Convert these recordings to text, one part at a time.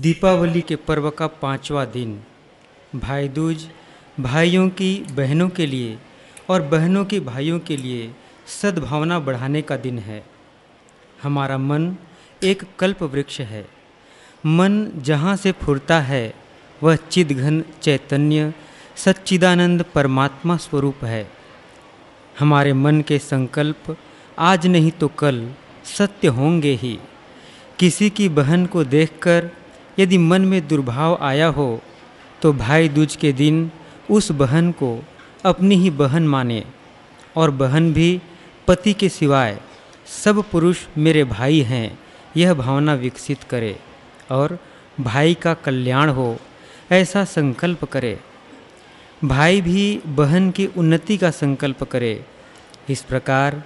दीपावली के पर्व का पांचवा दिन। भाई दूज भाइयों की बहनों के लिए और बहनों की भाइयों के लिए सद्भावना बढ़ाने का दिन है। हमारा मन एक कल्प वृक्ष है। मन जहाँ से फुरता है, वह चिदघन चैतन्य, सच्चिदानंद परमात्मा स्वरूप है। हमारे मन के संकल्प आज नहीं तो कल सत्य होंगे ही। किसी की बहन को देखकर यदि मन में दुर्भाव आया हो तो भाई दूज के दिन उस बहन को अपनी ही बहन माने, और बहन भी पति के सिवाय सब पुरुष मेरे भाई हैं, यह भावना विकसित करे, और भाई का कल्याण हो, ऐसा संकल्प करे। भाई भी बहन की उन्नति का संकल्प करे। इस प्रकार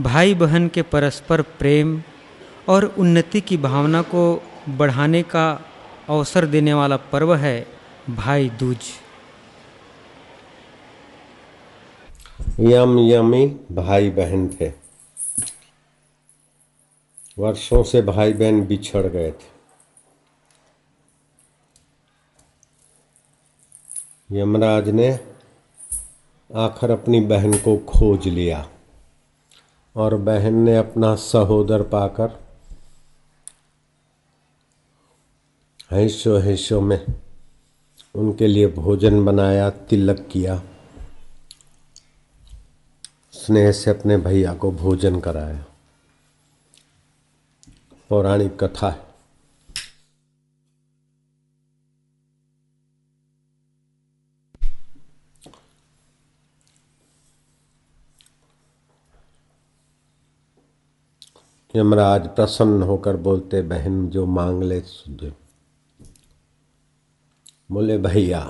भाई बहन के परस्पर प्रेम और उन्नति की भावना को बढ़ाने का अवसर देने वाला पर्व है भाई दूज। यम यमी भाई बहन थे। वर्षों से भाई बहन बिछड़ गए थे। यमराज ने आखिर अपनी बहन को खोज लिया और बहन ने अपना सहोदर पाकर हिस्सों हिस्सों में उनके लिए भोजन बनाया, तिलक किया। स्नेह से अपने भैया को भोजन कराया। पौराणिक कथा है। यमराज प्रसन्न होकर बोलते, बहन, जो मांग ले सुधे बोले, भैया,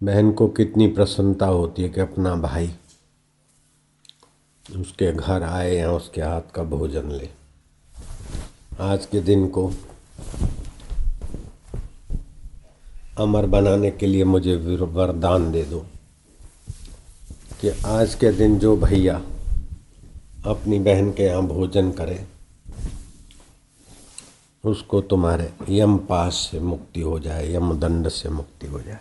बहन को कितनी प्रसन्नता होती है कि अपना भाई उसके घर आए या उसके हाथ का भोजन ले। आज के दिन को अमर बनाने के लिए मुझे वरदान दे दो कि आज के दिन जो भैया अपनी बहन के यहाँ भोजन करे उसको तुम्हारे यम पास से मुक्ति हो जाए, यम दंड से मुक्ति हो जाए।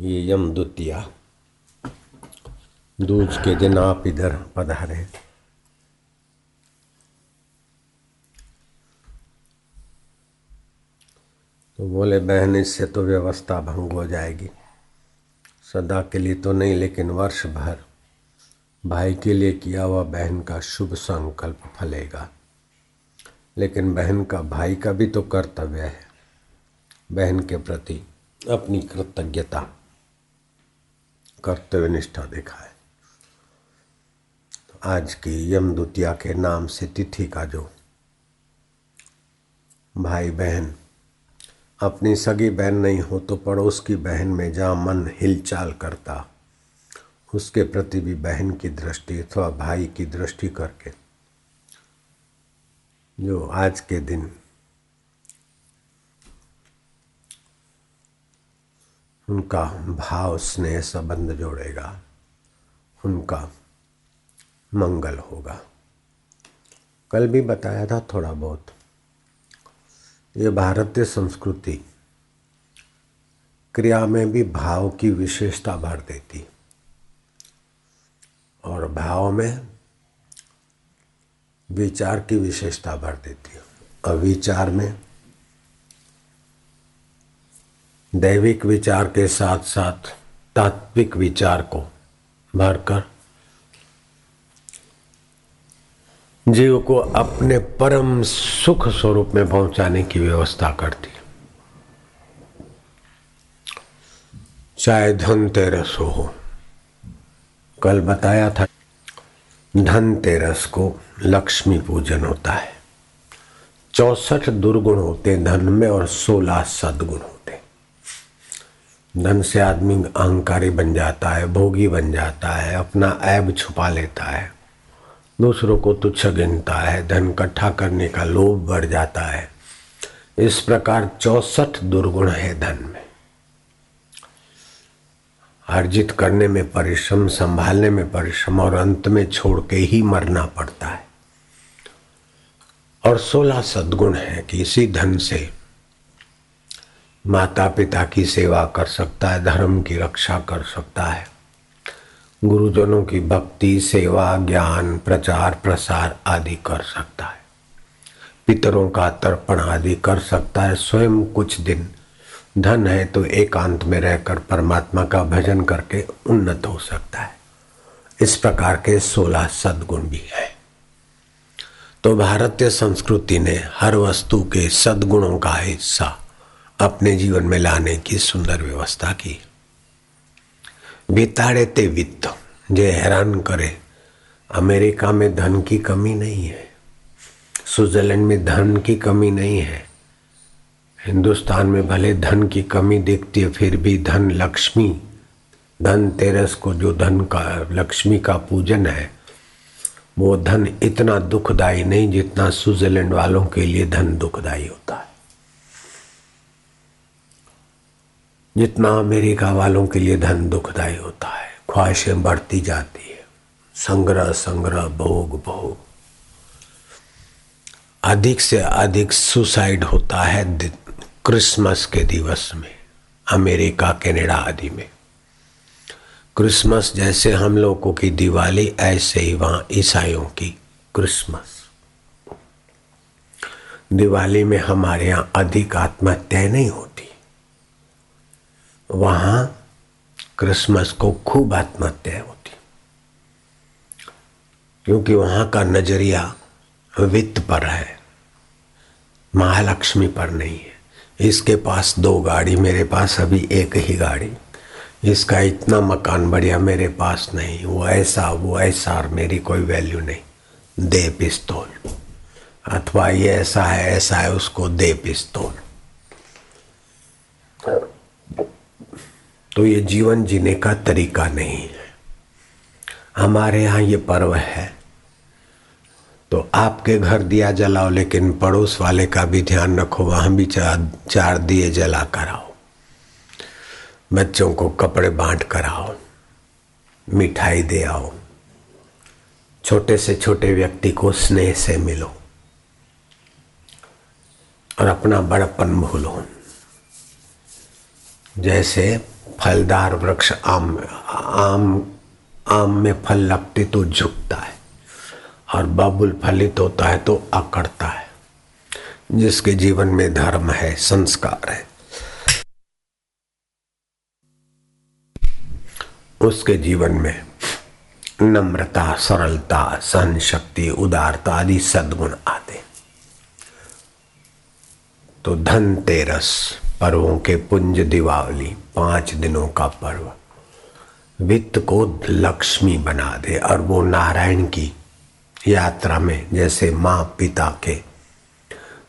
ये यम द्वितीया। दूज के दिन आप इधर पधारे। तो बोले, बहन, इससे तो व्यवस्था भंग हो जाएगी। सदा के लिए तो नहीं, लेकिन वर्ष भर भाई के लिए किया हुआ बहन का शुभ संकल्प फलेगा। लेकिन बहन का भाई का भी तो कर्तव्य है, बहन के प्रति अपनी कृतज्ञता कर्तव्य निष्ठा दिखाए। तो आज की यम के नाम से तिथि का जो भाई बहन अपनी सगी बहन नहीं हो तो पड़ोस की बहन में जहाँ मन हिलचाल करता। उसके प्रति भी बहन की दृष्टि अथवा भाई की दृष्टि करके। जो आज के दिन उनका भाव, स्नेह, संबंध जोड़ेगा, उनका मंगल होगा। कल भी बताया था थोड़ा बहुत। ये भारतीय संस्कृति क्रिया में भी भाव की विशेषता भर देती। और भाव में विचार की विशेषता भर देती और विचार में दैविक विचार के साथ साथ तात्विक विचार को भरकर जीव को अपने परम सुख स्वरूप में पहुँचाने की व्यवस्था करती है। चाहे धनतेरस हो कल बताया था धनतेरस को लक्ष्मी पूजन होता है। चौसठ दुर्गुण होते धन में और सोलह सदगुण होते। धन से आदमी अहंकारी बन जाता है, भोगी बन जाता है, अपना ऐब छुपा लेता है। दूसरों को तुच्छ गिनता है, धन इकट्ठा करने का लोभ बढ़ जाता है। इस प्रकार चौसठ दुर्गुण है धन में। अर्जित करने में परिश्रम, संभालने में परिश्रम और अंत में छोड़ के ही मरना पड़ता है। और सोलह सद्गुण है कि इसी धन से माता पिता की सेवा कर सकता है, धर्म की रक्षा कर सकता है। गुरुजनों की भक्ति, सेवा, ज्ञान, प्रचार, प्रसार आदि कर सकता है। पितरों का तर्पण आदि कर सकता है स्वयं कुछ दिन। धन है तो एकांत में रहकर परमात्मा का भजन करके उन्नत हो सकता है। इस प्रकार के सोलह सद्गुण भी है। तो भारतीय संस्कृति ने हर वस्तु के सद्गुणों का हिस्सा अपने जीवन में लाने की सुंदर व्यवस्था की। बिताड़े ते वित्त। जे हैरान करे, अमेरिका में धन की कमी नहीं है। स्विट्जरलैंड में धन की कमी नहीं है। हिंदुस्तान में भले धन की कमी दिखती है, फिर भी धन लक्ष्मी, धन तेरस को जो धन का, लक्ष्मी का पूजन है, वो धन इतना दुखदाई नहीं जितना स्विट्जरलैंड वालों के लिए धन दुखदाई होता है। जितना अमेरिका वालों के लिए धन दुखदायी होता है, ख्वाहिशें बढ़ती जाती है। संग्रह संग्रह, भोग भोग। अधिक से अधिक सुसाइड होता है क्रिसमस के दिवस में, अमेरिका कनाडा आदि में। क्रिसमस जैसे हम लोगों की दिवाली, ऐसे ही वहाँ ईसाइयों की क्रिसमस। दिवाली में हमारे यहाँ अधिक आत्महत्याएँ नहीं होती। वहाँ क्रिसमस को खूब आत्महत्याएँ होती। क्योंकि वहाँ का नज़रिया वित्त पर है, महालक्ष्मी पर नहीं है। इसके पास दो गाड़ी, मेरे पास अभी एक ही गाड़ी। इसका इतना मकान बढ़िया मेरे पास नहीं, वो ऐसा वो ऐसा, और मेरी कोई वैल्यू नहीं। दे पिस्तौल। अथवा ये ऐसा है ऐसा है, उसको दे पिस्तौल। तो ये जीवन जीने का तरीका नहीं है। हमारे यहाँ ये पर्व है। तो आपके घर दिया जलाओ, लेकिन पड़ोस वाले का भी ध्यान रखो, वहाँ भी चार चार दिए जला कर आओ बच्चों को कपड़े बांट कर आओ मिठाई दे आओ, छोटे से छोटे व्यक्ति को स्नेह से मिलो, और अपना बड़पन भूलो। जैसे फलदार वृक्ष आम आम आम में फल लगते तो झुकता है और बबुल फलित होता है तो अकड़ता है। जिसके जीवन में धर्म है, संस्कार है। उसके जीवन में नम्रता, सरलता सहन शक्ति उदारता आदि सद्गुण आते। तो धनतेरस पर्वों के पुंज दिवाली, पाँच दिनों का पर्व। वित्त को लक्ष्मी बना दे और वो नारायण की यात्रा में जैसे माँ पिता के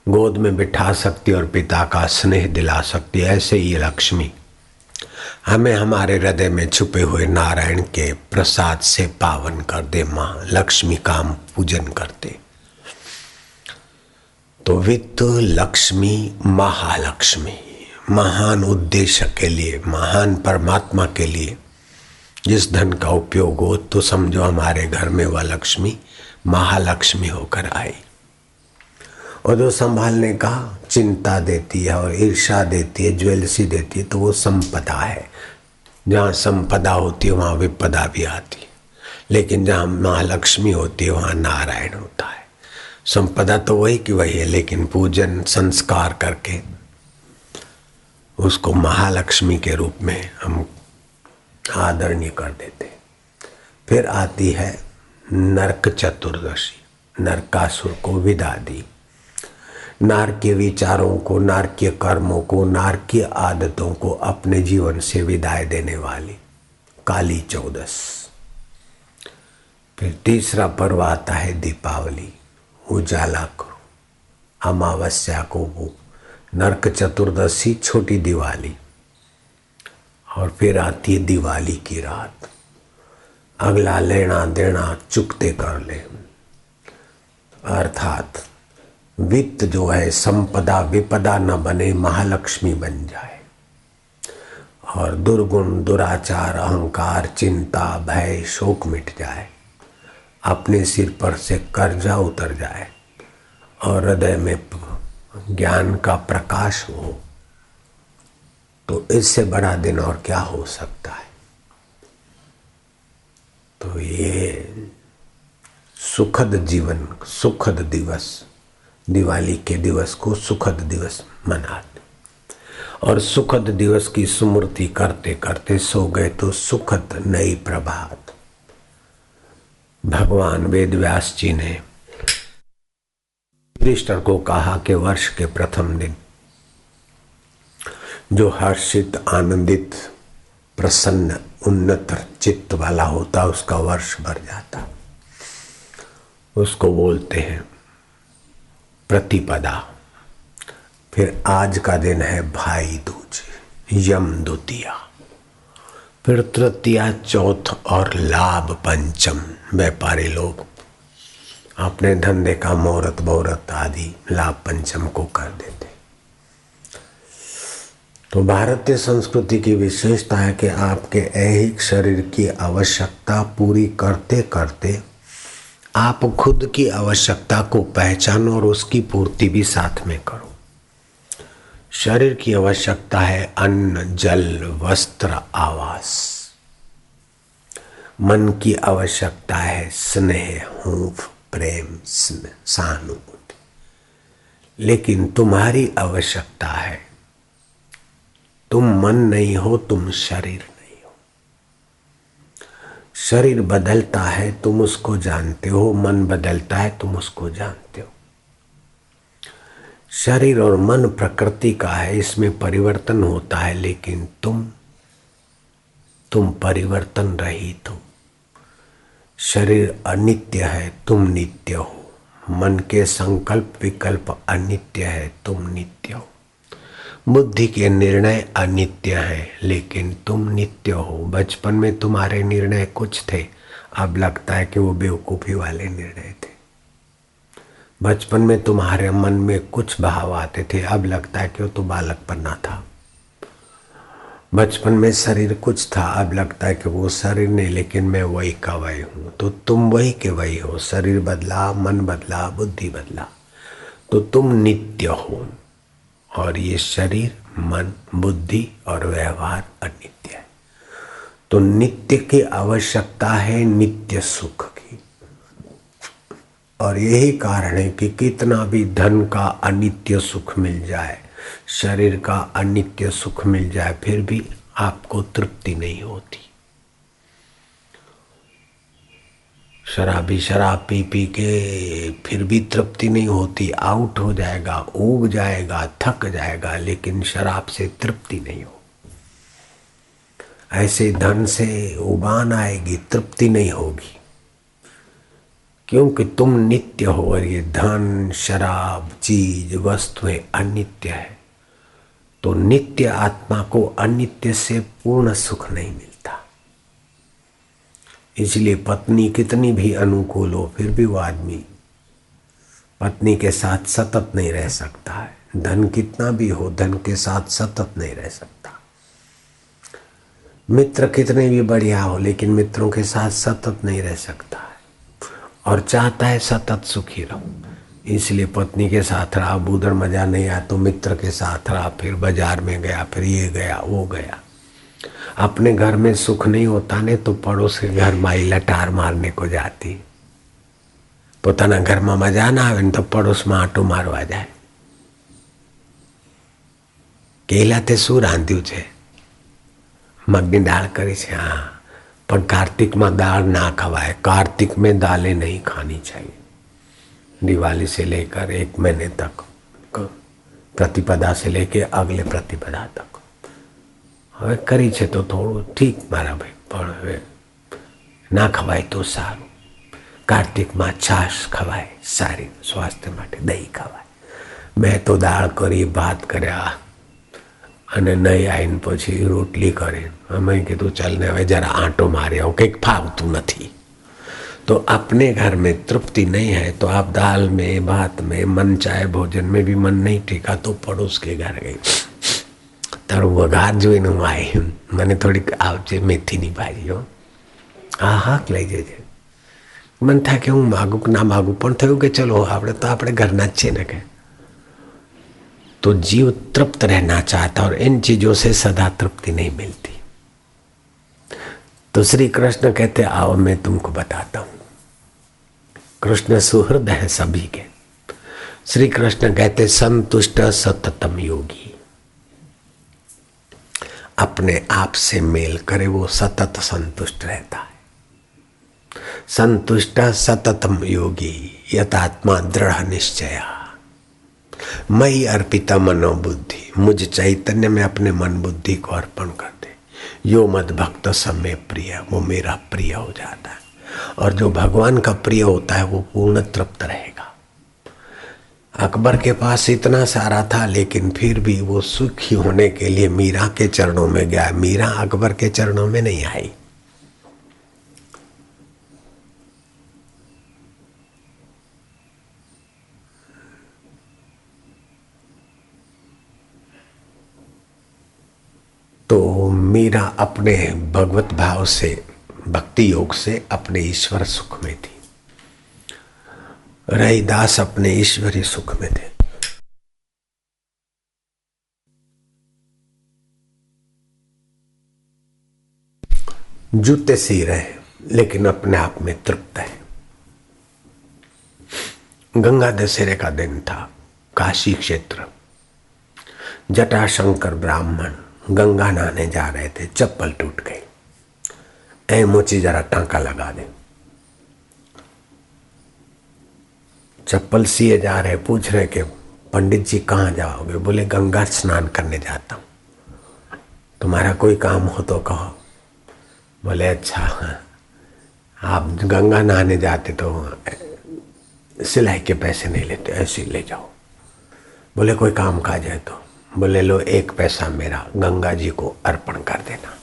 गोद में बिठा सकती और पिता का स्नेह दिला सकती, ऐसे ही लक्ष्मी। हमें हमारे हृदय में छुपे हुए नारायण के प्रसाद से पावन कर दे माँ, लक्ष्मी का हम पूजन करते। तो वित्त लक्ष्मी, महालक्ष्मी महान उद्देश्य के लिए, महान परमात्मा के लिए, जिस धन का उपयोग हो तो समझो हमारे घर में वह लक्ष्मी, महालक्ष्मी होकर आई। और जो संभालने का चिंता देती है और ईर्षा देती है, ज्वेलसी देती है तो वो संपदा है। जहाँ संपदा होती है, वहाँ विपदा भी आती है। लेकिन जहाँ महालक्ष्मी होती है, वहाँ नारायण होता है। संपदा तो वही की वही है, लेकिन पूजन, संस्कार करके उसको महालक्ष्मी के रूप में हम आदरणीय कर देते फिर आती है नरक चतुर्दशी, नरकासुर को विदा दी। नारकीय विचारों को, नारकीय कर्मों को, नारकीय आदतों को अपने जीवन से विदाई देने वाली काली चौदस। फिर तीसरा पर्व आता है दीपावली, उजाला करो, अमावस्या को वो नरक चतुर्दशी, छोटी दिवाली। और फिर आती है दिवाली की रात। अगला लेना देना चुकते कर ले। अर्थात वित्त जो है, संपदा विपदा न बने, महालक्ष्मी बन जाए। और दुर्गुण, दुराचार, अहंकार, चिंता, भय, शोक मिट जाए। अपने सिर पर से कर्जा उतर जाए। और हृदय में ज्ञान का प्रकाश हो तो इससे बड़ा दिन और क्या हो सकता है? तो ये सुखद जीवन, सुखद दिवस, दिवाली के दिवस को सुखद दिवस मनाते और सुखद दिवस की स्मृति करते करते सो गए तो सुखद नई प्रभात। भगवान वेद व्यास जी ने युधिष्ठर को कहा कि वर्ष के प्रथम दिन, जो हर्षित, आनंदित, प्रसन्न, उन्नत चित्त वाला होता, उसका वर्ष भर जाता। उसको बोलते हैं प्रतिपदा। फिर आज का दिन है भाई दूज, यम द्वितीया। फिर तृतीया, चौथ और लाभ पंचम, व्यापारी लोग अपने धंधे का मुहूर्त बहुरत आदि लाभ पंचम को कर देते। तो भारतीय संस्कृति की विशेषता है कि आपके ऐहिक शरीर की आवश्यकता पूरी करते करते आप खुद की आवश्यकता को पहचानो और उसकी पूर्ति भी साथ में करो। शरीर की आवश्यकता है अन्न, जल, वस्त्र, आवास। मन की आवश्यकता है स्नेह, हूफ प्रेम सहानुभूति। लेकिन तुम्हारी आवश्यकता है। तुम मन नहीं हो, तुम शरीर नहीं हो। शरीर बदलता है, तुम उसको जानते हो। मन बदलता है, तुम उसको जानते हो। शरीर और मन प्रकृति का है, इसमें परिवर्तन होता है, लेकिन तुम तुम परिवर्तन रहित हो। शरीर अनित्य है, तुम नित्य हो। मन के संकल्प विकल्प अनित्य है, तुम नित्य हो। बुद्धि के निर्णय अनित्य है, लेकिन तुम नित्य हो। बचपन में तुम्हारे निर्णय कुछ थे। अब लगता है कि वो बेवकूफ़ी वाले निर्णय थे। बचपन में तुम्हारे मन में कुछ भाव आते थे। अब लगता है कि वो तो बालक बनना था। बचपन में शरीर कुछ था, अब लगता है कि वो शरीर नहीं, लेकिन मैं वही का वही हूँ। तो तुम वही के वही हो, शरीर बदला, मन बदला, बुद्धि बदला। तो तुम नित्य हो, और ये शरीर, मन, बुद्धि और व्यवहार अनित्य है। तो नित्य की आवश्यकता है नित्य सुख की। और यही कारण है कि कितना भी धन का अनित्य सुख मिल जाए शरीर का अनित्य सुख मिल जाए, फिर भी आपको तृप्ति नहीं होती। शराबी शराब पी पी के फिर भी तृप्ति नहीं होती। आउट हो जाएगा उब जाएगा, थक जाएगा, लेकिन शराब से तृप्ति नहीं हो ऐसे धन से उबान आएगी, तृप्ति नहीं होगी। क्योंकि तुम नित्य हो और ये धन, शराब, चीज़, वस्तुएँ अनित्य है। तो नित्य आत्मा को अनित्य से पूर्ण सुख नहीं मिलता। इसलिए पत्नी कितनी भी अनुकूल हो, फिर भी वो आदमी पत्नी के साथ सतत नहीं रह सकता है। धन कितना भी हो, धन के साथ सतत नहीं रह सकता। मित्र कितने भी बढ़िया हो, लेकिन मित्रों के साथ सतत नहीं रह सकता है। और चाहता है सतत सुखी रहो। इसलिए पत्नी के साथ रहा उधर मजा नहीं आया तो मित्र के साथ रहा फिर बाजार में गया फिर ये गया वो गया अपने घर में सुख नहीं होता ने तो पड़ोस के घर माई लटार मारने को जाती પોતાના ઘરમાં મજા ના આવે ને તો પડોશમાં આટો મારવા જાય કેલા તે શું રાંધ્યું છે મગની દાળ કરી છે હા પણ કાર્તિકમાં દાળ ના ખવાય કાર્તિકમાં દાલે नहीं खानी चाहिए दिवाली से लेकर एक महीने तक प्रतिपदा से लेके अगले प्रतिपदा तक હવે કરી છે તો થોડું ઠીક મારા ભાઈ પણ હવે ના ખવાય તો સારું કાર્તિકમાં છાશ ખવાય સારી સ્વાસ્થ્ય માટે દહીં ખવાય મેં તો દાળ કરી ભાત કર્યા અને નહીં આવીને પછી રોટલી કરી અમે કીધું ચાલ ને હવે જરા આંટો મારી આવું કંઈક ફાવતું નથી तो अपने घर में तृप्ति नहीं है तो आप दाल में भात में मन चाहे भोजन में भी मन नहीं टीका तो पड़ोस के घर गई તારું વઘાર જોઈને હું આવી મને થોડીક આવજે મેથીની ભાજીઓ હા હા લઈ જજે મન થાય કે હું માગું કે ના માગું પણ થયું કે ચલો આપણે તો આપણે ઘરના જ છીએ ને કે तो जीव तृप्त रहना चाहता और इन चीजों से सदा तृप्ति नहीं मिलती तो श्री कृष्ण कहते आओ मैं तुमको बताता हूं कृष्ण सुहृद है सभी के। श्री कृष्ण कहते, संतुष्ट सततम योगी। अपने आप से मेल करे, वो सतत संतुष्ट रहता है। संतुष्ट सततम योगी, यथात्मा दृढ़ निश्चया। मई अर्पिता मनोबुद्धि, मुझ चैतन्य में अपने मन बुद्धि को अर्पण कर दे यो मद भक्त समय प्रिय, वो मेरा प्रिय हो जाता है। और जो भगवान का प्रिय होता है वो पूर्ण तृप्त रहेगा। अकबर के पास इतना सारा था, लेकिन फिर भी वो सुखी होने के लिए मीरा के चरणों में गया। मीरा अकबर के चरणों में नहीं आई। तो मीरा अपने भगवत भाव से भक्ति योग से अपने ईश्वर सुख में थी। रहीदास अपने ईश्वरी सुख में थे। जूते सी रहे, लेकिन अपने आप में तृप्त है। गंगा दशहरे का दिन था, काशी क्षेत्र। जटाशंकर ब्राह्मण गंगा नहाने जा रहे थे, चप्पल टूट गई। मोची जरा टांका लगा दे। चप्पल सिए जा रहे, पूछ रहे कि, पंडित जी कहाँ जाओगे? बोले, गंगा स्नान करने जाता हूँ। तुम्हारा कोई काम हो तो कहो। बोले अच्छा हाँ। आप गंगा नहाने जाते तो सिलाई के पैसे नहीं लेते, ऐसे ले जाओ। बोले, कोई काम काज है तो? बोले, लो, एक पैसा मेरा, गंगा जी को अर्पण कर देना।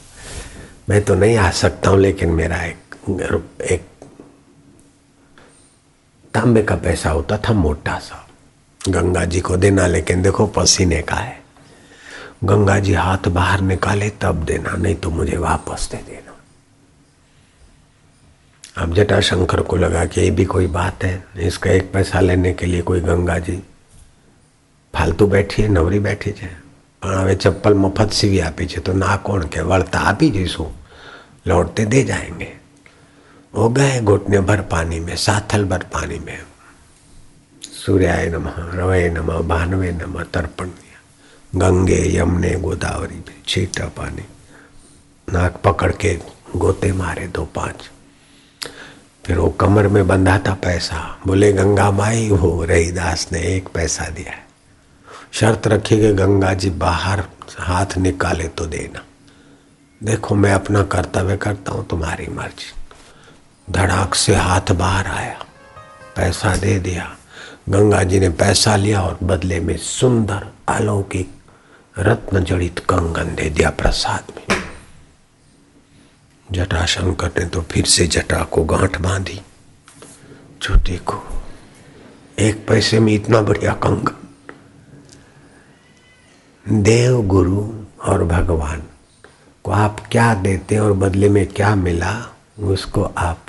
मैं तो नहीं आ सकता हूं लेकिन मेरा एक एक तांबे का पैसा होता था मोटा सा गंगा जी को देना लेकिन देखो पसीने का है गंगा जी हाथ बाहर निकाले तब देना नहीं तो मुझे वापस दे देना अब जटाशंकर को लगा कि ये भी कोई बात है इसका एक पैसा लेने के लिए कोई गंगा जी ફાલતુ બેઠી નવરી બેઠી છે પણ હવે ચપ્પલ મફત સીવી આપી છે તો ના કોણ કે વળતા આપી જઈશું लौटते दे जाएँगे। हो गए घुटने भर पानी में, साथल भर पानी में। सूर्याय नमः, रवय नमः, भानवे नमः, तर्पण गंगे, यमुने, गोदावरी में छीटा पानी। नाक पकड़ के गोते मारे दो पाँच। फिर वो कमर में बंधा था पैसा। बोले, गंगा माई हो, रहीदास ने एक पैसा दिया शर्त रखी कि गंगा जी बाहर हाथ निकाले तो देना। देखो, मैं अपना कर्तव्य करता हूँ, तुम्हारी मर्ज़ी। धड़ाक से हाथ बाहर आया, पैसा दे दिया। गंगा जी ने पैसा लिया और बदले में सुंदर, अलौकिक रत्न जड़ित कंगन दे दिया प्रसाद में। जटाशंकर ने तो फिर से जटा को गांठ बांधी। जो देखो, एक पैसे में इतना बढ़िया कंगन। देव गुरु और भगवान को आप क्या देते और बदले में क्या मिला, उसको आप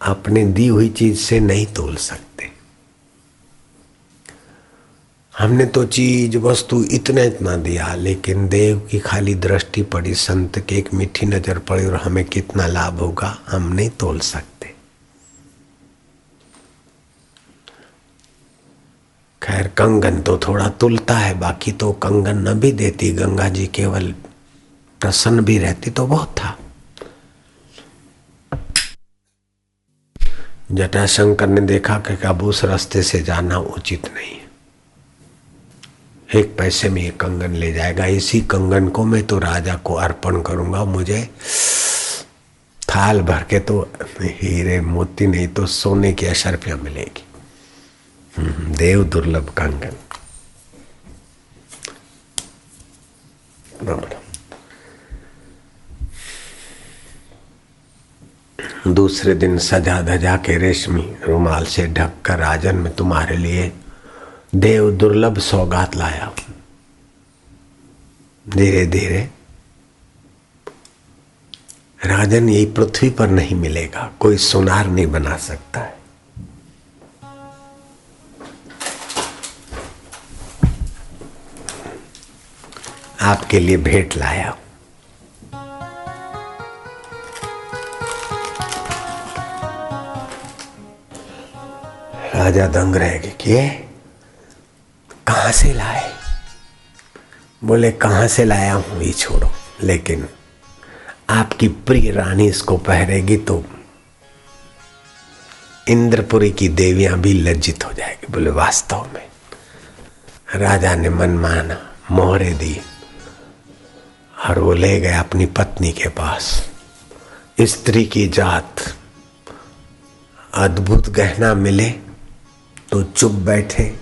अपने दी हुई चीज़ से नहीं तोल सकते। हमने तो चीज़, वस्तु इतना इतना दिया, लेकिन देव की खाली दृष्टि पड़ी, संत की एक मीठी नज़र पड़ी, और हमें कितना लाभ होगा, हम नहीं तोल सकते। खैर, कंगन तो थोड़ा तुलता है, बाकी तो कंगन न भी देती, गंगा जी केवल प्रसन्न भी रहती तो बहुत था। जटाशंकर ने देखा कि अब उस रास्ते से जाना उचित नहीं। एक पैसे में ये कंगन ले जाएगा। इसी कंगन को मैं तो राजा को अर्पण करूँगा। मुझे थाल भर के तो हीरे मोती नहीं तो सोने की अशरफिया मिलेगी। देव दुर्लभ कंगन। दूसरे दिन सजा धजा के रेशमी रुमाल से ढक कर राजन में तुम्हारे लिए देव दुर्लभ सौगात लाया धीरे धीरे राजन यही पृथ्वी पर नहीं मिलेगा, कोई सुनार नहीं बना सकता है। आपके लिए भेंट लाया राजा दंग रह गए कि कहाँ से लाए? बोले, कहाँ से लाया हूँ ये छोड़ो। लेकिन आपकी प्रिय रानी इसको पहरेगी तो इंद्रपुरी की देवियाँ भी लज्जित हो जाएगी। बोले, वास्तव में राजा ने मन माना मोहरे दी और वो ले गए अपनी पत्नी के पास। स्त्री की जात अद्भुत गहना मिले तो चुप बैठे,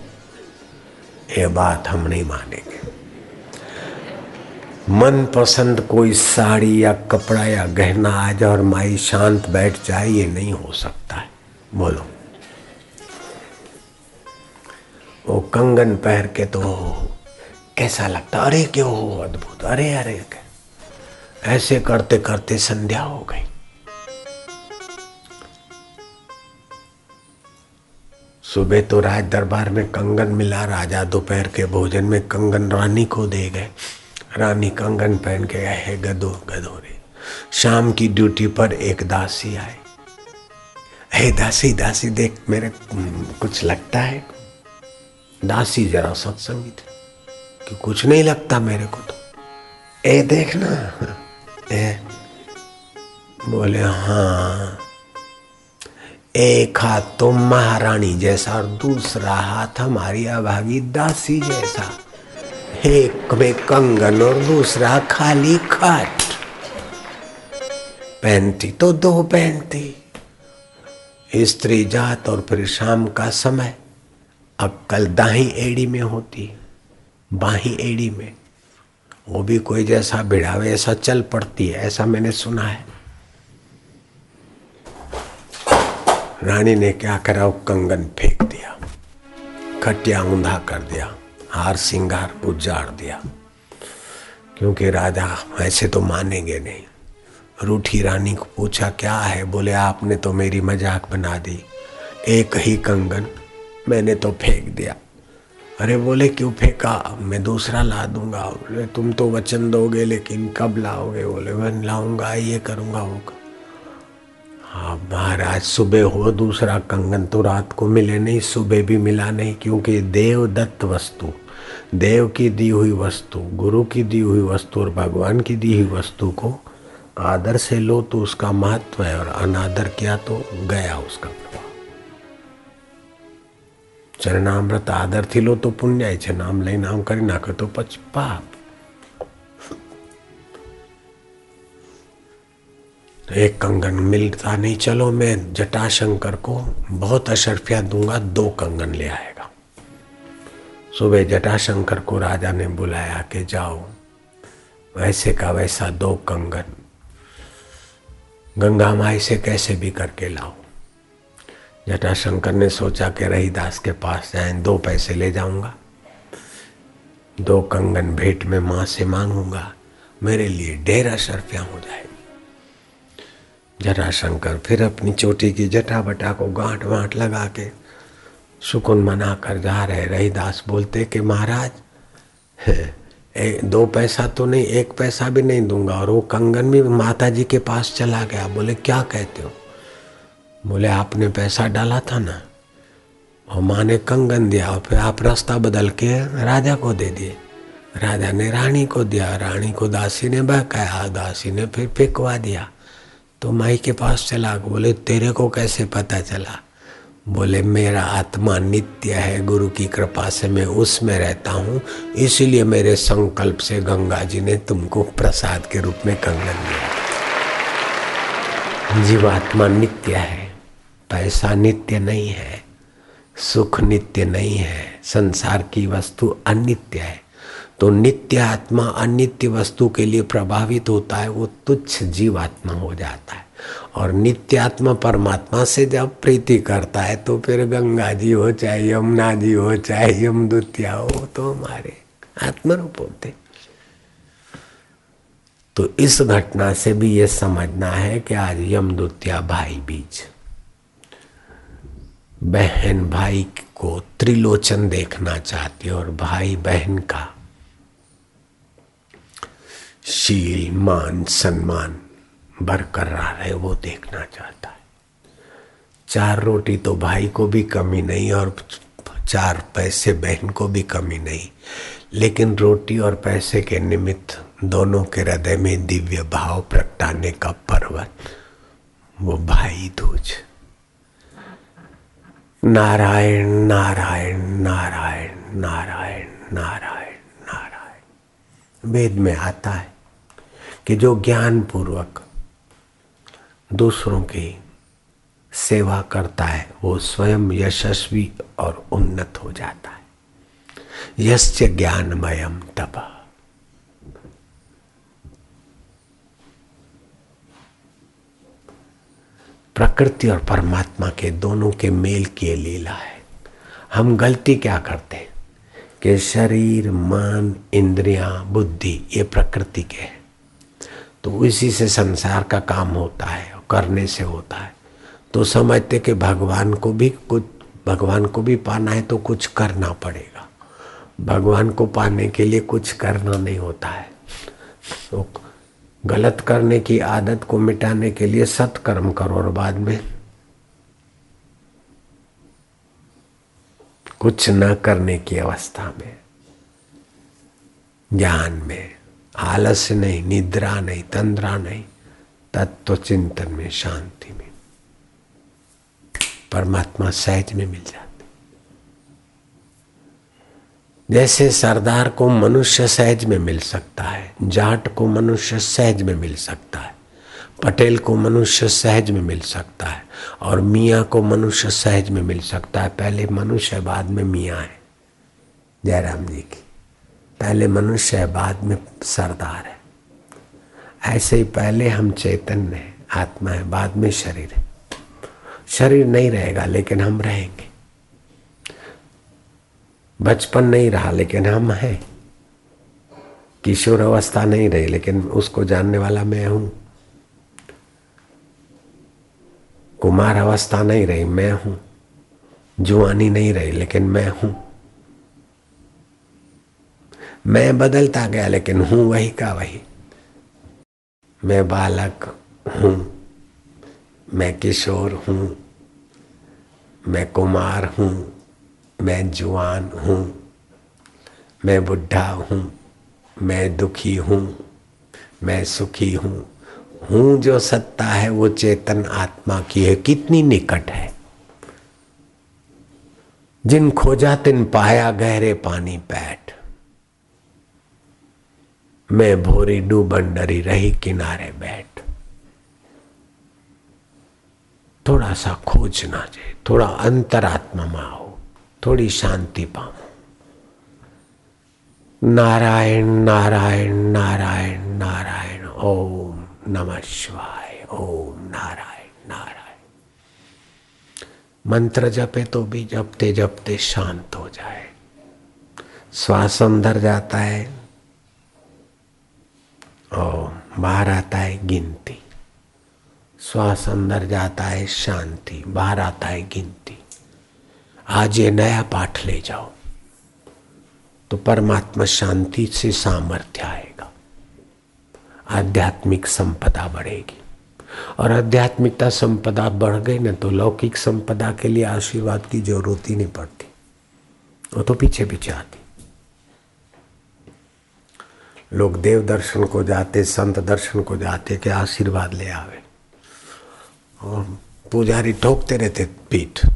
ये बात हम नहीं मानेंगे। मन पसंद कोई साड़ी या कपड़ा या गहना आ जाए और माई शांत बैठ जाए, ये नहीं हो सकता है। बोलो। वो कंगन पहन के तो कैसा लगता अरे क्यों हो अद्भुत। अरे अरे। ऐसे करते करते संध्या हो गई। सुबह तो राज दरबार में कंगन मिला, राजा दोपहर के भोजन में कंगन रानी को दे गए। रानी कंगन पहन के गए, है गदो गदो रे, शाम की ड्यूटी पर एक दासी आए। हे दासी दासी देख, मेरे, कुछ लगता है? दासी जरा सत्संगी थी, कि कुछ नहीं लगता मेरे को तो। ए, देखना। ए, बोले हाँ एक हाथ तो महारानी जैसा और दूसरा हाथ हमारी अभागी दासी जैसा। एक में कंगन और दूसरा खाली खाट। पहनती तो दो पहनती स्त्री जात और फिर शाम का समय। अक्कल दाही एड़ी में होती, बाही एड़ी में। वो भी कोई जैसा भिड़ावे ऐसा चल पड़ती है, ऐसा मैंने सुना है। रानी ने क्या करा, वो कंगन फेंक दिया, खटिया ऊंधा कर दिया, हार सिंगार उजाड़ दिया। क्योंकि राजा ऐसे तो मानेंगे नहीं। रूठी रानी को पूछा, क्या है? बोले, आपने तो मेरी मज़ाक बना दी। एक ही कंगन मैंने तो फेंक दिया। अरे बोले, क्यों फेंका? मैं दूसरा ला दूँगा। बोले, तुम तो वचन दोगे, लेकिन कब लाओगे? बोले, मैं लाऊँगा, ये करूँगा, वो कर हाँ महाराज सुबह हो दूसरा कंगन तो रात को मिले नहीं, सुबह भी मिला नहीं, क्योंकि देव दत्त वस्तु, देव की दी हुई वस्तु, गुरु की दी हुई वस्तु और भगवान की दी हुई वस्तु को आदर से लो तो उसका महत्व है और अनादर किया तो गया उसका प्रभाव। चरणामृत आदर थी लो तो पुण्य है नाम लई नाम करी कर तो पच पाप। एक कंगन मिलता नहीं, चलो मैं जटाशंकर को बहुत अशरफिया दूँगा, दो कंगन ले आएगा। सुबह जटाशंकर को राजा ने बुलाया कि जाओ, वैसे का वैसा दो कंगन गंगा माई से कैसे भी करके लाओ। जटाशंकर ने सोचा कि रहीदास के पास जाए, दो पैसे ले जाऊँगा। दो कंगन भेंट में माँ से मांगूँगा, मेरे लिए ढेर अशरफिया हो जाएगी। जटाशंकर फिर अपनी चोटी की जटा बटा को गांठ वाँट लगा के सुकुन मना कर जा रहे। रहीदास बोलते कि महाराज दो पैसा तो नहीं, एक पैसा भी नहीं दूँगा और वो कंगन भी माता जी के पास चला गया। बोले, क्या कहते हो? बोले, आपने पैसा डाला था ना और माँ ने कंगन दिया और फिर आप रास्ता बदल के राजा को दे दिए। राजा ने रानी को दिया, रानी को दासी ने बहकाया, दासी ने फिर फेंकवा दिया। तो माई के पास चला, बोले, तेरे को कैसे पता चला? बोले, मेरा आत्मा नित्य है, गुरु की कृपा से मैं उसमें रहता हूँ, इसलिए मेरे संकल्प से गंगा जी ने तुमको प्रसाद के रूप में कंगन दिया। जीवात्मा नित्य है, पैसा नित्य नहीं है, सुख नित्य नहीं है, संसार की वस्तु अनित्य है तो नित्य आत्मा अनित्य वस्तु के लिए प्रभावित होता है, वो तुच्छ जीवात्मा हो जाता है। और नित्य आत्मा परमात्मा से जब प्रीति करता है तो फिर गंगा जी हो चाहे यमुना जी हो चाहे यमदूतिया हो तो हमारे आत्मरूप होते। तो इस घटना से भी ये समझना है कि आज यमदूतिया भाई बीज, बहन भाई को त्रिलोचन देखना चाहती है और भाई बहन का शील, मान, सम्मान बरकरार है, वो देखना चाहता है। चार रोटी तो भाई को भी कमी नहीं और चार पैसे बहन को भी कमी नहीं। लेकिन रोटी और पैसे के निमित्त दोनों के हृदय में दिव्य भाव प्रगटाने का पर्वत, वो भाई दूज। नारायण नारायण नारायण नारायण नारायण नारायण। वेद में आता है कि जो ज्ञान पूर्वक दूसरों की सेवा करता है, वो स्वयं यशस्वी और उन्नत हो जाता है। यस्य ज्ञानमयम तप। प्रकृति और परमात्मा के दोनों के मेल की लीला है। हम गलती क्या करते हैं? कि शरीर, मन, इंद्रियाँ, बुद्धि, ये प्रकृति के हैं। तो इसी से संसार का काम होता है करने से होता है। तो समझते कि भगवान को भी कुछ, भगवान को भी पाना है तो कुछ करना पड़ेगा। भगवान को पाने के लिए कुछ करना नहीं होता है। तो गलत करने की आदत को मिटाने के लिए सत्कर्म करो और बाद में कुछ न करने की अवस्था में, ज्ञान में आलस्य नहीं, निद्रा नहीं, तंद्रा नहीं तत्व चिंतन में, शांति में। परमात्मा सहज में मिल जाते। जैसे सरदार को मनुष्य सहज में मिल सकता है, जाट को मनुष्य सहज में मिल सकता है, पटेल को मनुष्य सहज में मिल सकता है, और मियाँ को मनुष्य सहज में मिल सकता है। पहले मनुष्य, बाद में मियाँ है। जयराम जी की। पहले मनुष्य है, बाद में सरदार है। ऐसे ही पहले हम चैतन्य है, आत्मा है, बाद में शरीर है। शरीर नहीं रहेगा, लेकिन हम रहेंगे। बचपन नहीं रहा, लेकिन हम हैं। किशोर अवस्था नहीं रही, लेकिन उसको जानने वाला मैं हूँ। कुमार अवस्था नहीं रही, मैं हूँ। जुआनी नहीं रही, लेकिन मैं हूँ। मैं बदलता गया, लेकिन हूँ वही का वही। मैं बालक हूँ, मैं किशोर हूँ, मैं कुमार हूँ, मैं जुआन हूँ, मैं बुढ़ा हूँ, मैं दुखी हूँ, मैं सुखी हूँ। हूँ जो सत्ता है, वो चेतन आत्मा की है। कितनी निकट है। जिन खोजा तिन पाया गहरे पानी बैठ मैं भोरी डूबन डरी रही किनारे बैठ। थोड़ा सा खोजना चाहिए थोड़ा अंतरात्मा में आओ थोड़ी शांति पाओ। नारायण नारायण नारायण नारायण, ओम नमः शिवाय, ओम नारायण नारायण। मंत्र जपे तो भी जपते जपते शांत हो जाए। श्वास अंदर जाता है। और बाहर आता है गिनती। श्वास अंदर जाता है शांति, बाहर आता है गिनती। आज ये नया पाठ ले जाओ तो परमात्मा शांति से सामर्थ्य आएगा। आध्यात्मिक संपदा बढ़ेगी। और आध्यात्मिकता संपदा बढ़ गई ना तो लौकिक संपदा के लिए आशीर्वाद की ज़रूरत ही नहीं पड़ती। वो तो पीछे पीछे आती। लोग देव दर्शन को जाते, संत दर्शन को जाते, के आशीर्वाद ले आवे। और पुजारी ठोकते रहते पीठ।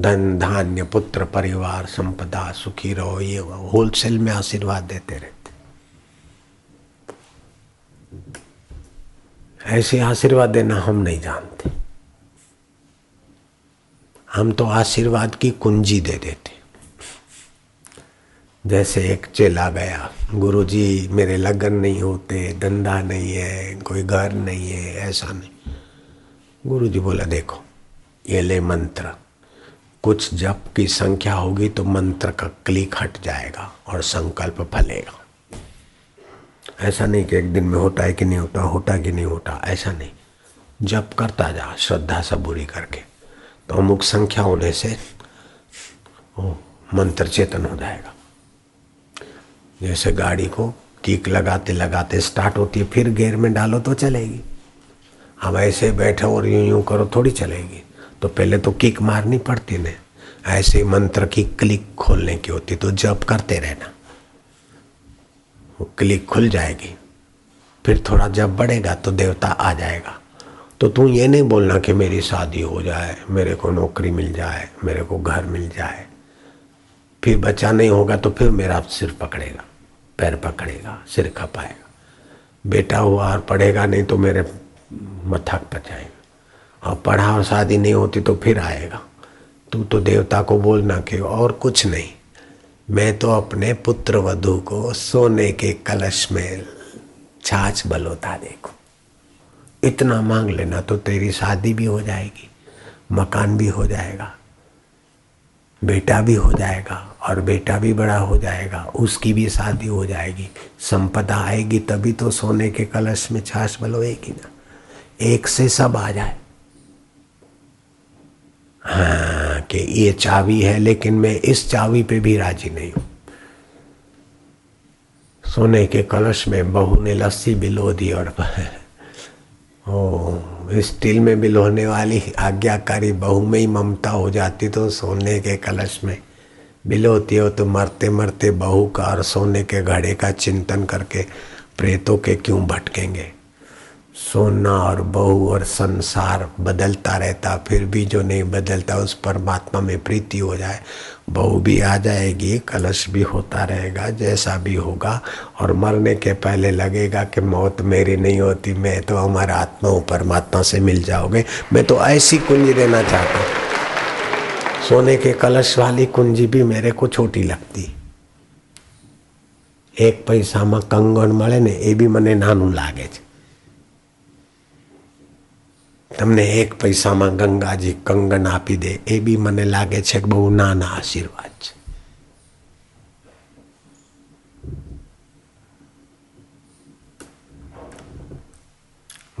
धन, धान्य, पुत्र, परिवार, संपदा, सुखी रहो, ये होलसेल में आशीर्वाद देते रहते। ऐसे आशीर्वाद देना हम नहीं जानते। हम तो आशीर्वाद की कुंजी दे देते। जैसे एक चेला गया, गुरुजी मेरे लगन नहीं होते, धंधा नहीं है, कोई घर नहीं है, ऐसा नहीं। गुरुजी बोला, देखो, ये ले मंत्र। कुछ जप की संख्या होगी तो मंत्र का क्लिक हट जाएगा और संकल्प फलेगा। ऐसा नहीं कि एक दिन में होता है कि नहीं होता होता कि नहीं होता, ऐसा नहीं। जब करता जा, श्रद्धा सबूरी करके। तो अमुक संख्या होने से वो मंत्र चेतन हो जाएगा। जैसे गाड़ी को किक लगाते लगाते स्टार्ट होती है, फिर गेयर में डालो तो चलेगी। हम ऐसे बैठे और यूँ यूँ करो, थोड़ी चलेगी। तो पहले तो किक मारनी पड़ती ने। ऐसे मंत्र की क्लिक खोलने की होती तो जब करते रहना। वो क्लिक खुल जाएगी। फिर थोड़ा जब बढ़ेगा तो देवता आ जाएगा। तो तू ये नहीं बोलना कि मेरी शादी हो जाए, मेरे को नौकरी मिल जाए, मेरे को घर मिल जाए। फिर बच्चा नहीं होगा तो फिर मेरा सिर पकड़ेगा। पैर पकड़ेगा, सिर खपाएगा। बेटा हुआ और पढ़ेगा नहीं तो मेरे मथक पर जाएगा। और पढ़ा और शादी नहीं होती तो फिर आएगा। तू तो देवता को बोलना कि और कुछ नहीं। मैं तो अपने पुत्र वधु को सोने के कलश में छाछ बलोता देखू। इतना मांग लेना तो तेरी शादी भी हो जाएगी, मकान भी हो जाएगा। बेटा भी हो जाएगा और बेटा भी बड़ा हो जाएगा, उसकी भी शादी हो जाएगी। संपदा आएगी तभी तो सोने के कलश में छाछ बलोएगी ना। एक से सब आ जाए। हाँ कि ये चाबी है, लेकिन मैं इस चाबी पे भी राज़ी नहीं हूँ। सोने के कलश में बहू ने लस्सी बिलो दी और ओ स्टील में बिलोने वाली आज्ञाकारी बहू में ही ममता हो जाती तो सोने के कलश में बिलोती हो तो मरते मरते बहू का और सोने के घड़े का चिंतन करके प्रेतों के क्यों भटकेंगे? सोना और बहू और संसार बदलता रहता फिर भी जो नहीं बदलता उस परमात्मा में प्रीति हो जाए बहू भी आ जाएगी कलश भी होता रहेगा जैसा भी होगा और मरने के पहले लगेगा कि मौत मेरी नहीं होती मैं तो हमारा आत्मा हूँ परमात्मा से मिल जाओगे मैं तो ऐसी कुंजी देना चाहता हूँ सोने के कलश वाली कुंजी भी मेरे को छोटी लगती એક પૈસામાં કંગણ મળે ને એ બી મને નાનું લાગે છે તમને એક પૈસામાં ગંગાજી કંગન આપી દે એ બી મને લાગે છે કે બહુ નાના આશીર્વાદ છે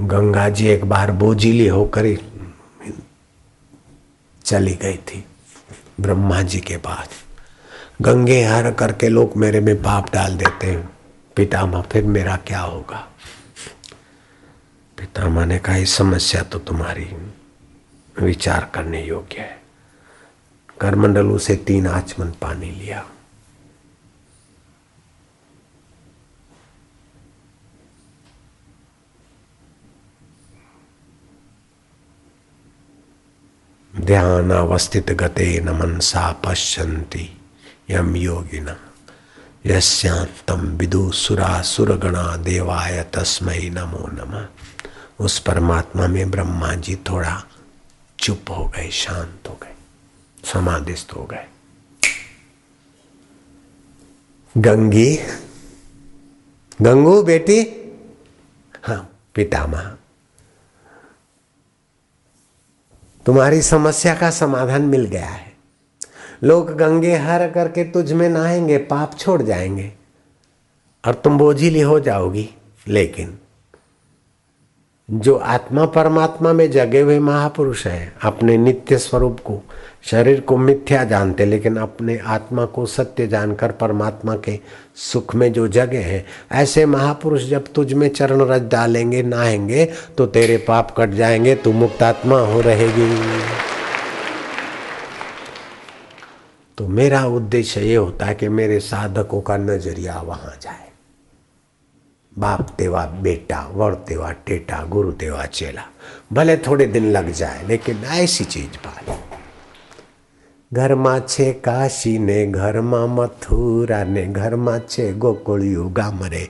गंगा जी एक बार बोझिली होकर चली गई थी ब्रह्मा जी के पास गंगे हर करके लोग मेरे में पाप डाल देते हैं पितामह फिर मेरा क्या होगा पितामह ने कहा समस्या तो तुम्हारी विचार करने योग्य है। करमंडलों से तीन आचमन पानी लिया। ध्यान अवस्थित गते न मनसा पश्यंती यम योगिना। विदु सुरा सुरगणा देवाय तस्मय नमो नमः। उस परमात्मा में ब्रह्मा जी थोड़ा चुप हो गए, शांत हो गए, समाधिस्थ हो गए। गंगी, गंगू बेटी? हाँ पितामह। तुम्हारी समस्या का समाधान मिल गया है। लोग गंगे हर करके तुझ में नहाएँगे, पाप छोड़ जाएँगे, और तुम बोझिली हो जाओगी, लेकिन जो आत्मा परमात्मा में जगे हुए महापुरुष हैं, अपने नित्य स्वरूप को, शरीर को मिथ्या जानते, लेकिन अपने आत्मा को सत्य जानकर परमात्मा के सुख में जो जगे हैं, ऐसे महापुरुष जब तुझ में चरण रज डालेंगे, नहाएँगे तो तेरे पाप कट जाएँगे, तू मुक्त आत्मा हो रहेगी। तो मेरा उद्देश्य ये होता है कि मेरे साधकों का नज़रिया वहाँ जाए। बाप तेवा बेटा वर तेवा टेटा गुरु तेवा चेला भले थोड़े दिन लग जाए लेकिन ऐसी चीज पाले ઘરમાં છે કાશી ને ઘરમાં મથુરા ને ઘરમાં છે ગોકુળિયું ગામ રે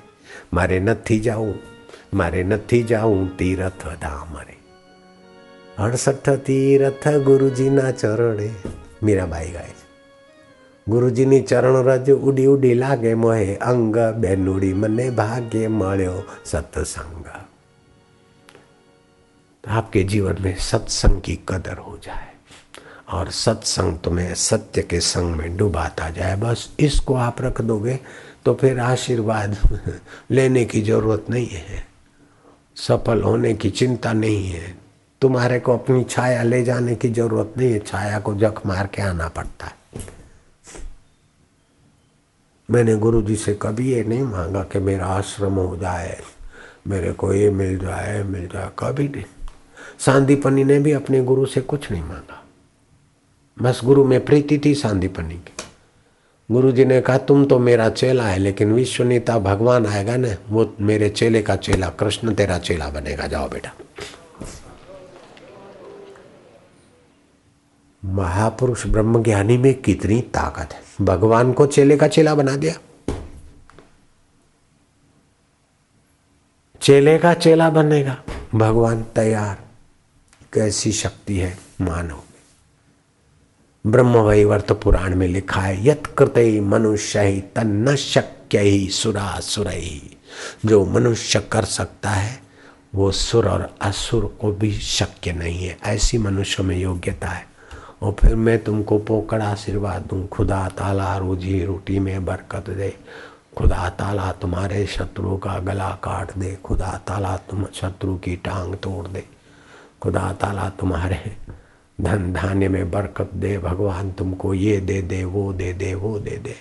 મારે નથી જાવું મારે નથી જાવું તીરથ ધામ રે અડસઠ તીરથ ગુરુજીના ચરણે મીરાબાઈ ગાય છે ગુરુજીની ચરણ રજ ઉડી ઉડી લાગે મોહે અંગ બેનુડી મને ભાગ્ય મળ્યો સત્સંગ आपके जीवन में सत्संग की कदर हो जाए और सत्संग तुम्हें सत्य के संग में डुबाता जाए बस इसको आप रख दोगे तो तो फिर आशीर्वाद लेने की जरूरत नहीं है सफल होने की चिंता नहीं है तुम्हारे को अपनी छाया ले जाने की जरूरत नहीं है छाया को जख मार के आना पड़ता है मैंने गुरु जी से कभी ये नहीं मांगा कि मेरा आश्रम हो जाए, मेरे को ये मिल जाए मिल जाए, कभी नहीं। सांदीपनी ने भी अपने गुरु से कुछ नहीं मांगा। बस गुरु में प्रीति थी सांदीपनी की। गुरु जी ने कहा, तुम तो मेरा चेला है, लेकिन विश्व नेता भगवान आएगा ना, वो मेरे चेले का चेला, कृष्ण तेरा चेला बनेगा। जाओ बेटा। महापुरुष ब्रह्म ज्ञानी में कितनी ताकत है। भगवान को चेले का चेला बना दिया। चेले का चेला बनेगा। भगवान तैयार। कैसी शक्ति है मानो ब्रह्म वैवर्त पुराण में लिखा है, यत कृत मनुष्य ही तन्न शक्य ही, सुरा सुर ही। जो मनुष्य कर सकता है, वो सुर और असुर को भी शक्य नहीं है। ऐसी मनुष्य में योग्यता है। और फिर मैं तुमको पोकड़ आशीर्वाद दूँ। खुदा ताला रोजी रोटी में बरकत दे। खुदा ताला तुम्हारे शत्रु का गला काट दे। खुदा ताला तुम शत्रु की टांग तोड़ दे। खुदा ताला तुम्हारे धन धान्य में बरकत दे। भगवान तुमको ये दे दे, वो दे दे, वो दे दे।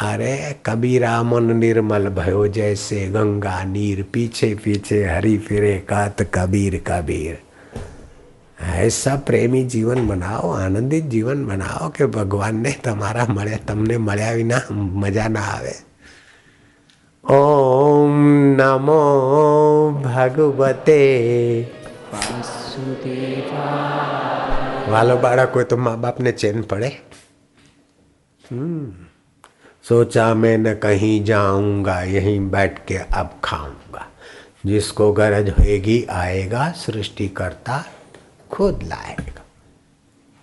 अरे कबीरा मन निर्मल भयो जैसे गंगा नीर। पीछे पीछे हरी फिरे कात कबीर कबीर। ऐसा प्रेमी जीवन बनाओ आनंदित जीवन बनाओ कि भगवान ने તમારા મળ્યા તમને મળ્યા વિના મજા ના આવે ઓમ નમો ભગવતે વાલો બાળકો તો મા બાપને ચેન પડે सोचा मैं न कहीं जाऊंगा यहीं बैठ के अब खाऊंगा जिसको गरज होएगी आएगा सृष्टि करता खुद लाएगा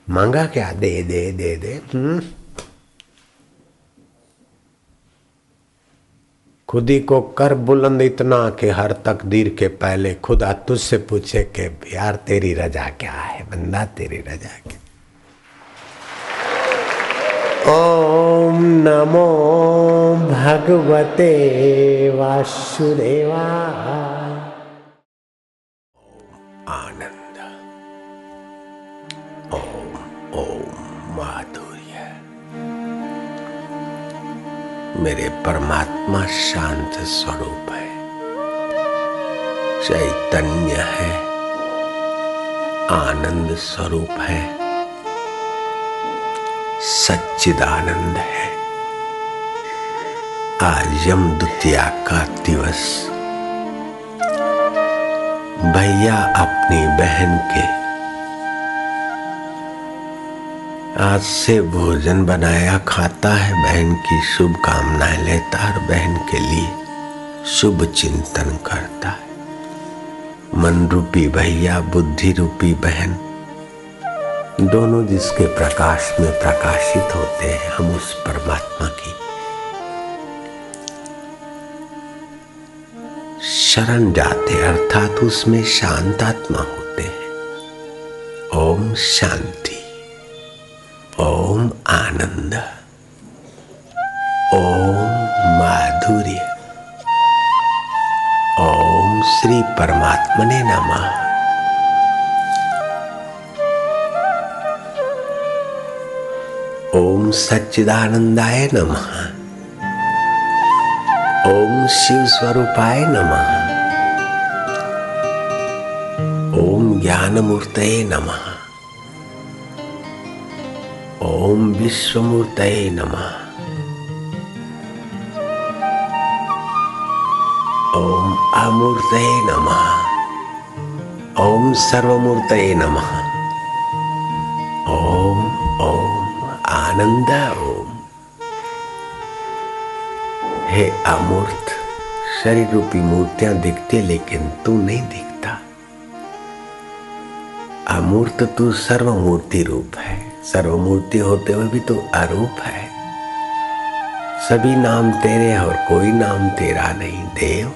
मांगा क्या? दे दे दे दे। हम्म। खुद ही को कर बुलंद इतना कि हर तकदीर के पहले खुद खुदा तुझसे पूछे कि यार तेरी रजा क्या है? बंदा तेरी रजा क्या? ओम नमो भगवते वासुदेवा मेरे परमात्मा शांत स्वरूप है। चैतन्य है। आनंद स्वरूप है। सच्चिदानंद है। आज यम द्वितीया का दिवस। भैया अपनी बहन के आज से भोजन बनाया खाता है बहन की शुभ कामनाएँ लेता और बहन के लिए शुभ चिंतन करता है। मन रूपी भैया बुद्धि रूपी बहन, दोनों जिसके प्रकाश में प्रकाशित होते हैं, हम उस परमात्मा की। शरण जाते अर्थात उसमें शांतात्मा होते हैं। ओम शांति। ओम आनंद। ओम माधुर्य। ओम श्री परमात्मने नमः। ओम सच्चिदानंदाय नमः। ओम शिव स्वरूपाय नमः। ओम ज्ञानमूर्तये नमः। ओम विश्वमूर्तये नमः। ओम अमूर्तये नमः। ओम सर्वमूर्तये नमः। ओम ओम आनंद ओम। हे अमूर्त शरीर रूपी मूर्तियाँ दिखती लेकिन तू नहीं दिखता। अमूर्त तू सर्वमूर्ति रूप है। सर्वमूर्ति होते हुए भी तू अरूप है सभी नाम तेरे और कोई नाम तेरा नहीं देव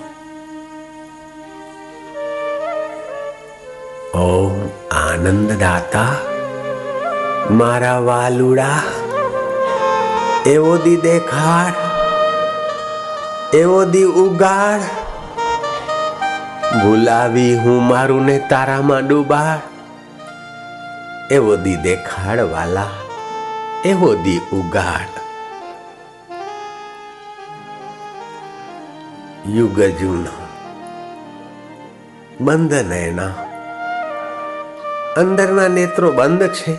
ओम आनंद दाता મારા વાલુડા એવો દી દેખાડ એવો દી ઉગાડ ભૂલાવી હું મારું ને તારામાં ડૂબાડ એવો દી દેખાડ વાલા એવો દી ઉગાડ. યુગ જૂના, બંધ નયના અંદરના નેત્રો બંધ છે,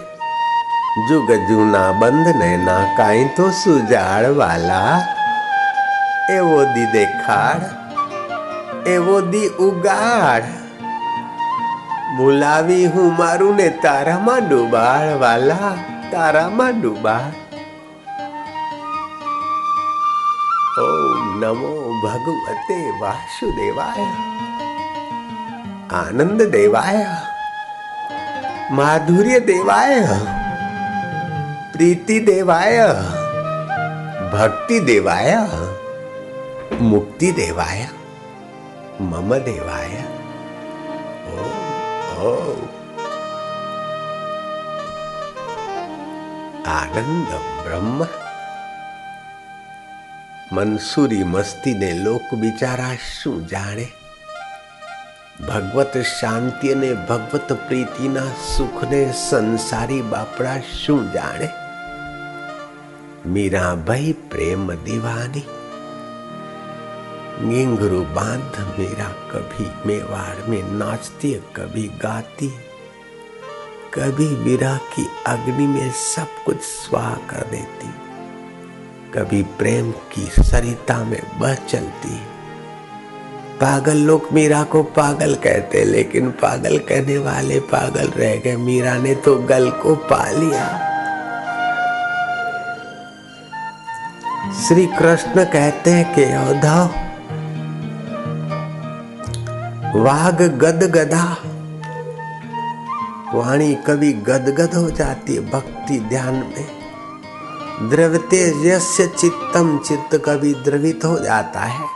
જુગ જૂના બંધ નયના કાંઈ તો સુજાડ વાલા એવો દી દેખાડ, એવો દી ઉગાડ. બોલાવી હું મારું ને તારામાં ડૂબાડ વાલા તારામાં ડૂબાડ ઓમ નમો ભગવતે વાસુદેવાય આનંદ દેવાય માધુર્ય દેવાય પ્રીતિ દેવાય ભક્તિ દેવાય મુક્તિ દેવાય મમ દેવાય ઓ આનંદ બ્રહ્મ મનસુરી મસ્તીને લોક બિચારા શું જાણે ભગવત શાંતિ અને ભગવત પ્રીતિના સુખને સંસારી બાપડા શું જાણે મીરાભાઈ પ્રેમ દીવાની घिंघरू बाँध मेरा कभी, मेवाड़ में नाचती कभी गाती कभी विरह की अग्नि में सब कुछ स्वाह कर देती कभी प्रेम की सरिता में बह चलती पागल लोग मीरा को पागल कहते लेकिन पागल कहने वाले पागल रह गए। मीरा ने तो गल को पा लिया। श्री कृष्ण कहते हैं कि औधव वाघ गद गदा वाणी कभी गदगद हो जाती है भक्ति ध्यान में। द्रवते यस्य चित्तम चित्त कभी द्रवित हो जाता है।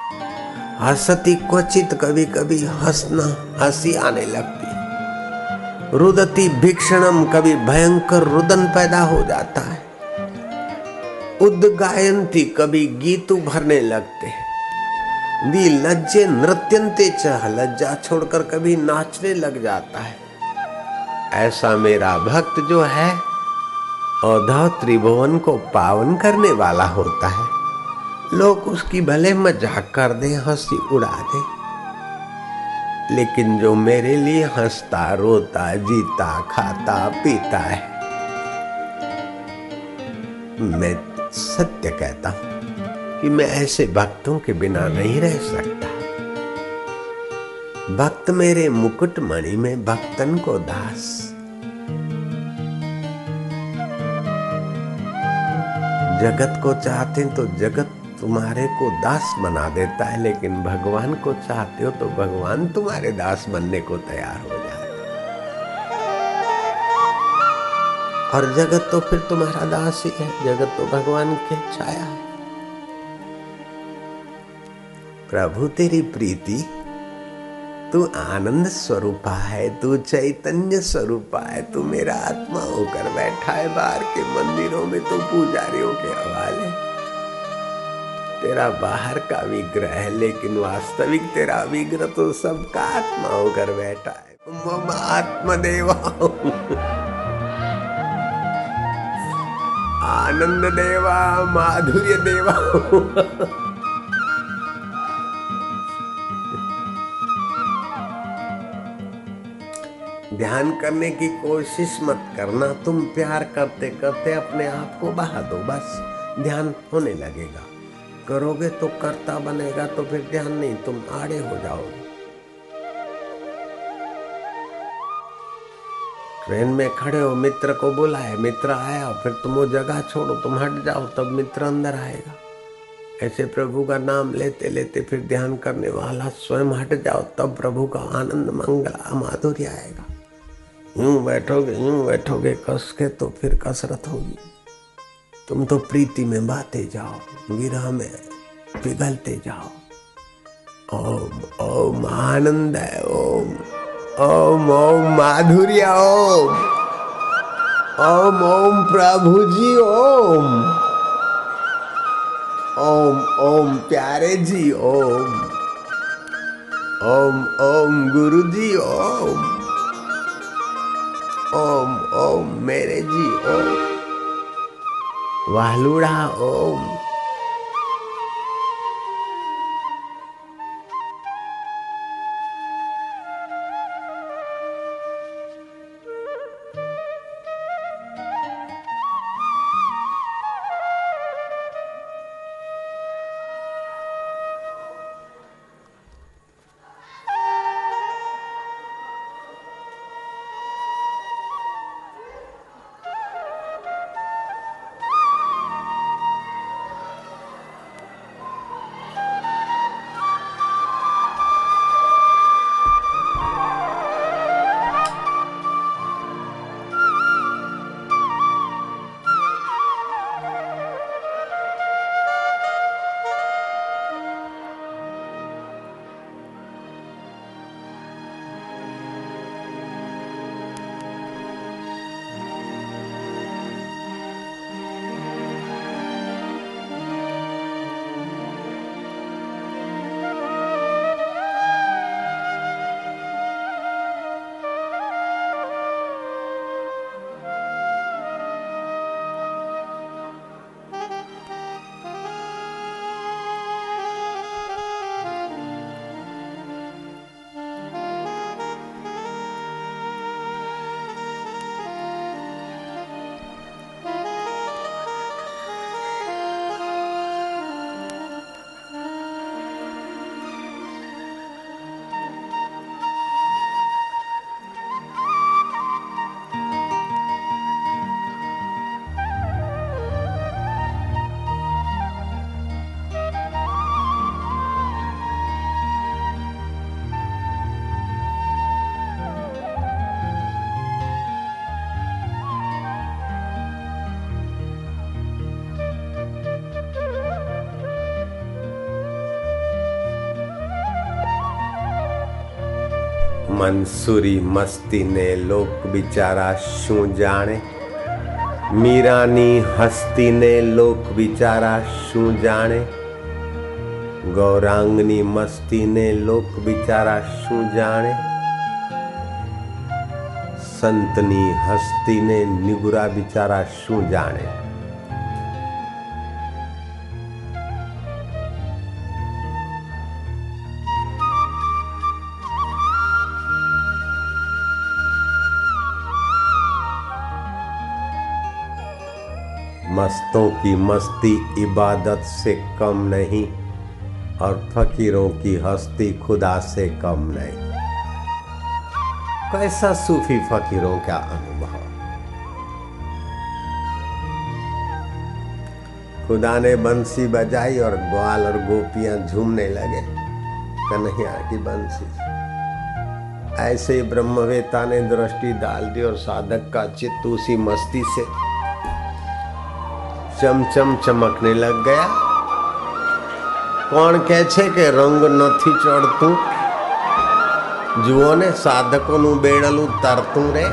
हसती क्वचित कभी कभी हंसना हँसी आने लगती। रुदती भीषणम कभी भयंकर रुदन पैदा हो जाता है। उद्गायंती कभी गीत भरने लगते हैं। लज्जे नृत्यंते चह, लज्जा छोड़कर कभी नाचने लग जाता है। ऐसा मेरा भक्त जो है औधव त्रिभुवन को पावन करने वाला होता है। लोग उसकी भले मज़ाक कर दे, हँसी उड़ा दे। लेकिन जो मेरे लिए हंसता, रोता, जीता, खाता, पीता है, मैं सत्य कहता हूँ। कि मैं ऐसे भक्तों के बिना नहीं रह सकता। भक्त मेरे मुकुट मणि में भक्तन को दास। जगत को चाहते तो जगत तुम्हारे को दास बना देता है, लेकिन भगवान को चाहते हो तो भगवान तुम्हारे दास बनने को तैयार हो जाते और जगत तो फिर तुम्हारा दास ही है, जगत तो भगवान के छाया है। प्रभु तेरी प्रीति। तू आनंद स्वरूपा है, तू चैतन्य स्वरूपा है, तू मेरा आत्मा होकर बैठा है, बाहर के मंदिरों में तो पुजारियों के हवाले। तेरा बाहर का विग्रह है, लेकिन वास्तविक तेरा विग्रह तो सबका आत्मा होकर बैठा है। मम आत्मदेवा। आनंद देवा, माधुर्य देवा। ध्यान करने की कोशिश मत करना। तुम प्यार करते करते अपने आप को बहा दो, बस। ध्यान होने लगेगा। करोगे तो करता बनेगा तो फिर ध्यान नहीं, तुम आड़े हो जाओगे ट्रेन में खड़े हो, मित्र को बुलाए। मित्र आया, फिर तुम वो जगह छोड़ो। तुम हट जाओ, तब मित्र अंदर आएगा। ऐसे प्रभु का नाम लेते लेते फिर ध्यान करने वाला स्वयं हट जाओ। तब प्रभु का आनंद, मंगल माधुर्य आएगा। यूँ बैठोगे यूँ बैठोगे कस के तो फिर कसरत होगी। तुम तो प्रीति में बाते जाओ विरह में पिघलते जाओ। ओम ओम आनंद, ओम ओम ओम माधुर्य, ओम ओम ओम प्रभु जी ओम ओम ओम प्यारे जी ओम ओम ओम गुरु जी ओम। ओम ओम मेरे जी ओम। वालुड़ा ओम। મનસુરી મસ્તીને લોક બિચારા શું જાણે મીરાની હસ્તીને લોક બિચારા શું જાણે ગૌરાંગની મસ્તીને લોક બિચારા શું જાણે સંતની હસ્તીને નિગુરા બિચારા શું જાણે मस्तों की मस्ती इबादत से कम नहीं और फकीरों की हस्ती खुदा से कम नहीं। कैसा सूफी फकीरों का अनुभव? खुदा ने बंसी बजाई और ग्वाल और गोपियाँ झूमने लगे। कन्हैया की बंसी। ऐसे ब्रह्मवेता ने दृष्टि डाल दी और साधक का चित्त उसी मस्ती से ચમચમ ચમકને લગ ગયા કોણ કહે છે કે રંગ નથી ચડતું જુઓ ને સાધકોનું બેડલું તરતું રે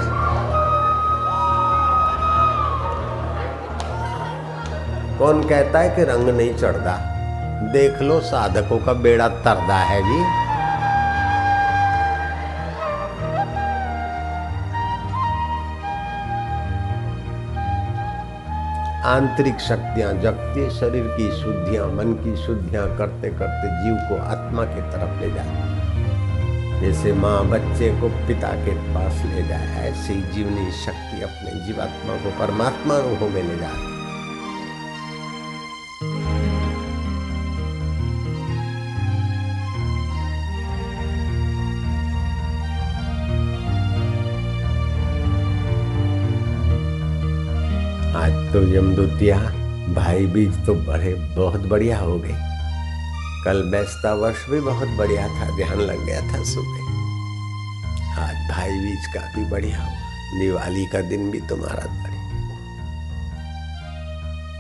कौन कहता है कि रंग नहीं चढ़ता देख लो साधकों का बेड़ा तरदा है जी आंतरिक शक्तियाँ, जगती शरीर की शुद्धियाँ, मन की शुद्धियाँ करते करते जीव को आत्मा की तरफ़ ले जाए जैसे माँ बच्चे को पिता के पास ले जाए, ऐसी जीवनी शक्ति अपने जीवात्मा को परमात्मा अनुभव में ले जाए तो यमदूतिया, भाई बीज तो बड़े बहुत बढ़िया हो गए। कल बैसता वर्ष भी बहुत बढ़िया था, ध्यान लग गया था सुबह। आज भाई बीज काफ़ी बढ़िया हुआ, दिवाली का दिन भी तुम्हारा बढ़िया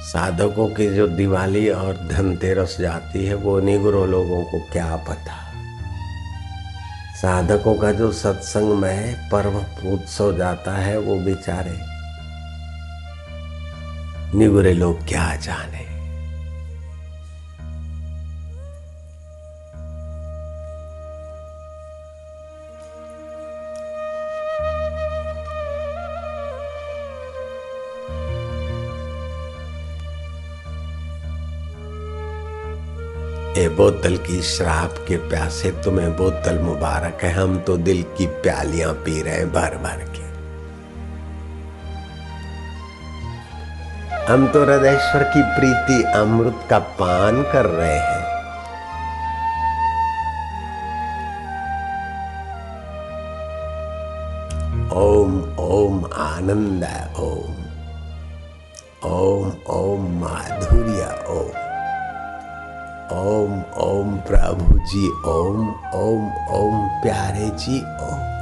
साधकों की जो दिवाली और धनतेरस जाती है, वो निगुरो लोगों को क्या पता। साधकों का जो सत्संग में पर्व उत्सव जाता है, वो बेचारे निगुरे लोग क्या जाने? ए बोतल की शराब के प्यासे तुम्हें बोतल मुबारक है, हम तो दिल की प्यालियाँ पी रहे हैं भर भर के। हम तो हृदयश्वर की प्रीति अमृत का पान कर रहे हैं। ओम ओम आनंद, ओम। ओम ओम माधुर्य, ओम। ओम ओम प्रभु जी ओम ओम ओम प्यारे जी ओम।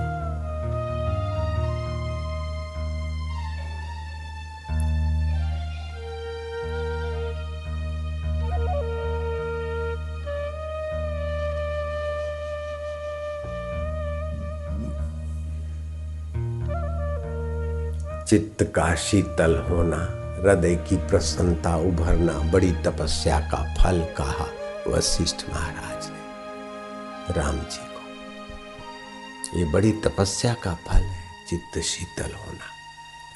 चित्त का शीतल होना, हृदय की प्रसन्नता उभरना, बड़ी तपस्या का फल कहा वशिष्ठ महाराज ने। राम जी को। ये बड़ी तपस्या का फल है, चित्त शीतल होना,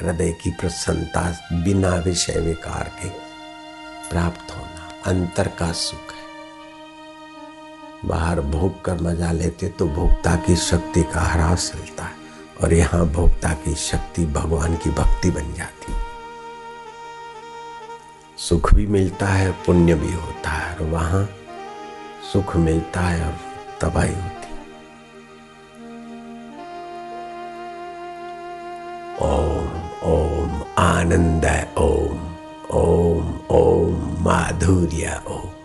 हृदय की प्रसन्नता बिना विषय विकार के प्राप्त होना, अंतर का सुख है। बाहर भोग कर मज़ा लेते तो भोक्ता की शक्ति का ह्रास मिलता है। और यहाँ भोक्ता की शक्ति भगवान की भक्ति बन जाती। सुख भी मिलता है, पुण्य भी होता है, और वहाँ सुख मिलता है और तबाही होती। ओम ओम, आनंद ओम ओम ओम, माधुर्य, ओम।